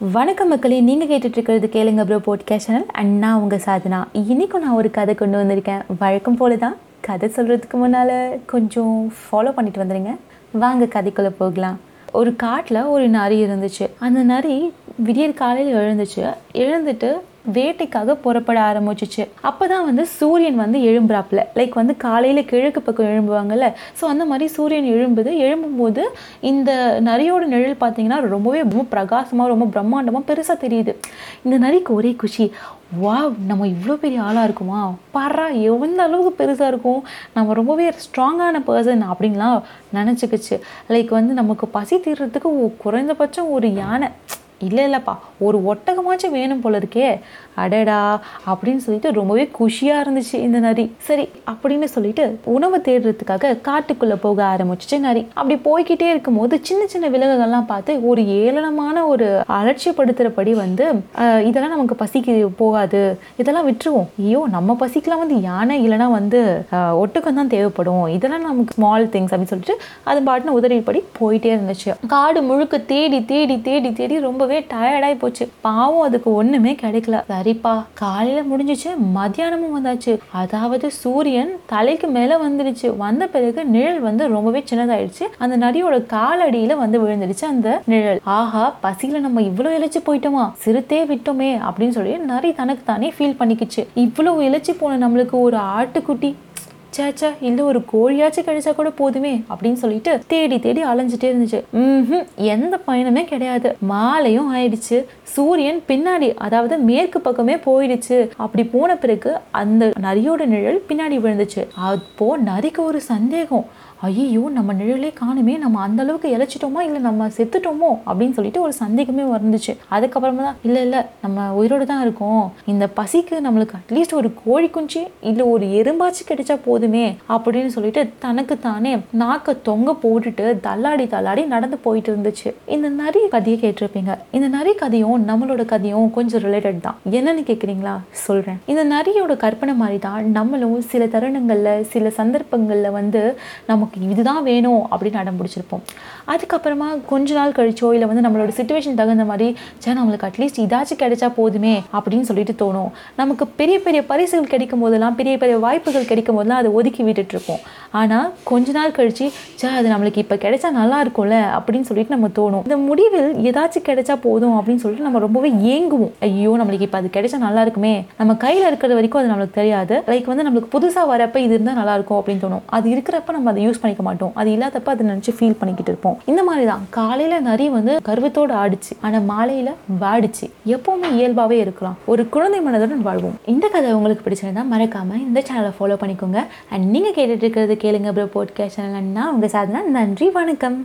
வணக்கம் மக்களே நீங்கள் கேட்டுட்ருக்கிறது கேளுங்க ப்ரோ போட்காஸ்ட் சேனல் அண்ட் நான் உங்கள் சாதனா. இன்றைக்கும் நான் ஒரு கதை கொண்டு வந்திருக்கேன். வழக்கம் போல தான் கதை சொல்கிறதுக்கு முன்னால் கொஞ்சம் ஃபாலோ பண்ணிட்டு வந்துடுங்க வாங்க கதைக்குள்ளே போகலாம். ஒரு காட்டில் ஒரு நரி இருந்துச்சு. அந்த நரி விடியற் காலையில் எழுந்துச்சு. எழுந்துட்டு வேட்டைக்காக புறப்பட ஆரம்பிச்சிச்சு. அப்போ தான் வந்து சூரியன் வந்து எழும்புறாப்புல. லைக் வந்து காலையில் கிழக்கு பக்கம் எழும்புவாங்கல்ல. ஸோ அந்த மாதிரி சூரியன் எழும்புது. எழும்பும்போது இந்த நரியோட நிழல் பார்த்தீங்கன்னா ரொம்பவே ரொம்ப பிரகாசமாக ரொம்ப பிரம்மாண்டமாக பெருசாக தெரியுது. இந்த நரிக்கு ஒரே குஷி. வா நம்ம இவ்வளோ பெரிய ஆளாக இருக்குமா? பாரா எந்த அளவுக்கு பெருசாக இருக்கும்? நம்ம ரொம்பவே ஸ்ட்ராங்கான பர்சன் அப்படின்லாம் நினச்சிக்கிச்சு. லைக் வந்து நமக்கு பசி தீர்றதுக்கு குறைந்தபட்சம் ஒரு யானை. இல்லை இல்லைப்பா. ஒரு ஒட்டகமாச்சும் வேணும் போல இருக்கே அடடா அப்படின்னு சொல்லிட்டு ரொம்பவே குஷியாக இருந்துச்சு இந்த நரி. சரி அப்படின்னு சொல்லிட்டு உணவு தேடுறதுக்காக காட்டுக்குள்ளே போக ஆரம்பிச்சிச்சு நரி. அப்படி போய்க்கிட்டே இருக்கும்போது சின்ன சின்ன விலங்குகள்லாம் பார்த்து ஒரு ஏளனமான ஒரு அலட்சியப்படுத்துகிறபடி வந்து இதெல்லாம் நமக்கு பசிக்கு போகாது. இதெல்லாம் விட்டுருவோம். ஐயோ நம்ம பசிக்கெலாம் வந்து யானை இல்லைன்னா வந்து ஒட்டுக்கம் தான் தேவைப்படும். இதெல்லாம் நமக்கு ஸ்மால் திங்ஸ் அப்படின்னு சொல்லிட்டு அது பாட்டுன்னு உதவிப்படி போயிட்டே இருந்துச்சு. காடு முழுக்க தேடி தேடி தேடி தேடி ரொம்ப ரொம்பவே டயர்டாகி போச்சு. பாவம் அதுக்கு ஒன்றுமே கிடைக்கல. சரிப்பா காலையில் முடிஞ்சிச்சு மத்தியானமும் வந்தாச்சு. அதாவது சூரியன் தலைக்கு மேலே வந்துடுச்சு. வந்த பிறகு நிழல் வந்து ரொம்பவே சின்னதாயிடுச்சு. அந்த நரியோட காலடியில் வந்து விழுந்துடுச்சு அந்த நிழல். ஆஹா பசியில் நம்ம இவ்வளோ இழைச்சி போயிட்டோமா? சிறுத்தே விட்டோமே அப்படின்னு சொல்லி நரி தனக்கு தானே ஃபீல் பண்ணிக்கிச்சு. இவ்வளோ இழைச்சி போன நம்மளுக்கு ஒரு ஆட்டுக்குட்டி சேச்சா இல்ல ஒரு கோழியாச்சும் கிடைச்சா கூட போதுமே? அப்படின்னு சொல்லிட்டு தேடி தேடி அலைஞ்சிட்டே இருந்துச்சு. ம் எந்த பயணமே கிடையாது. மாலையும் ஆயிடுச்சு. சூரியன் பின்னாடி அதாவது மேற்கு பக்கமே போயிடுச்சு. அப்படி போன பிறகு அந்த நரியோட நிழல் பின்னாடி விழுந்துச்சு. அப்போ நரிக்கு ஒரு சந்தேகம். ஐயோ நம்ம நிழலே காணுமே. நம்ம அந்த அளவுக்கு இழைச்சிட்டோமா? இல்லை நம்ம செத்துட்டோமோ? அப்படின்னு சொல்லிட்டு ஒரு சந்தேகமே வந்துச்சு. அதுக்கப்புறமா தான் இல்லை இல்லை நம்ம உயிரோடு தான் இருக்கோம். இந்த பசிக்கு நம்மளுக்கு அட்லீஸ்ட் ஒரு கோழி குஞ்சு இல்லை ஒரு எறும்பாச்சு கிடைச்சா போதும்? அப்படின்னு சொல்லிட்டு தனக்கு தானே நாக்க தொங்க போட்டுட்டு தள்ளாடி தள்ளாடி நடந்து போயிட்டு இருந்துச்சு. இந்த நரி கதையை கேட்டிருப்பீங்க. இந்த நரி கதையும் நம்மளோட கதையும் கொஞ்சம் ரிலேட்டட் தான். என்னன்னு கேட்குறீங்களா சொல்கிறேன் இந்த நரியோட கற்பனை மாதிரி தான் நம்மளும் சில தருணங்களில் சில சந்தர்ப்பங்களில் வந்து நமக்கு இதுதான் வேணும் அப்படின்னு அடம் பிடிச்சிருப்போம். அதுக்கப்புறமா கொஞ்ச நாள் கழிச்சோ இல்லை வந்து நம்மளோட சுச்சுவேஷன் தகுந்த மாதிரி சே நம்மளுக்கு அட்லீஸ்ட் இதாச்சும் கிடைச்சா போதுமே அப்படின்னு சொல்லிட்டு தோணும். நமக்கு பெரிய பெரிய பரிசுகள் கிடைக்கும் போதெல்லாம் பெரிய பெரிய வாய்ப்புகள் கிடைக்கும் போதெல்லாம் அது ஒதுக்கி விட்டுட்டு இருப்போம் ஆனால் கொஞ்ச நாள் கழிச்சு சே அது நம்மளுக்கு இப்போ கிடைச்சா நல்லா இருக்கும்ல அப்படின்னு சொல்லிட்டு நம்ம தோணும். இந்த முடிவில் ஏதாச்சும் கிடைச்சா போதும் அப்படின்னு சொல்லிட்டு நம்ம ரொம்பவே ஏங்குவோம். ஐயோ நம்மளுக்கு இப்போ அது கிடைச்சா நல்லா இருக்குமே நம்ம கையில் இருக்கிற வரைக்கும் அது நம்மளுக்கு தெரியாது. லைக் வந்து நம்மளுக்கு புதுசாக வரப்ப இது இருந்தால் நல்லா இருக்கும் அப்படின்னு தோணும். அது இருக்கிறப்ப நம்ம அதை யூஸ் பண்ணிக்க மாட்டோம். அது இல்லாதப்ப அதை நினச்சி ஃபீல் பண்ணிக்கிட்டு இருப்போம். இந்த மாதிரி தான். காலையில் நிறைய வந்து கருவத்தோடு ஆடிச்சு. ஆனால் மாலையில் வாடிச்சு. எப்போவுமே இயல்பாகவே இருக்கலாம். ஒரு குழந்தை மனதுடன் வாழ்வோம். இந்த கதை உங்களுக்கு பிடிச்சிருந்தா மறக்காமல் இந்த சேனலை ஃபாலோ பண்ணிக்கோங்க. அண்ட் நீங்கள் கேட்டுட்டு இருக்கிறது கேளுங்க ப்ரோ போட்காஸ்ட் சேனல் நான் உங்கள் சாதனா நன்றி வணக்கம்.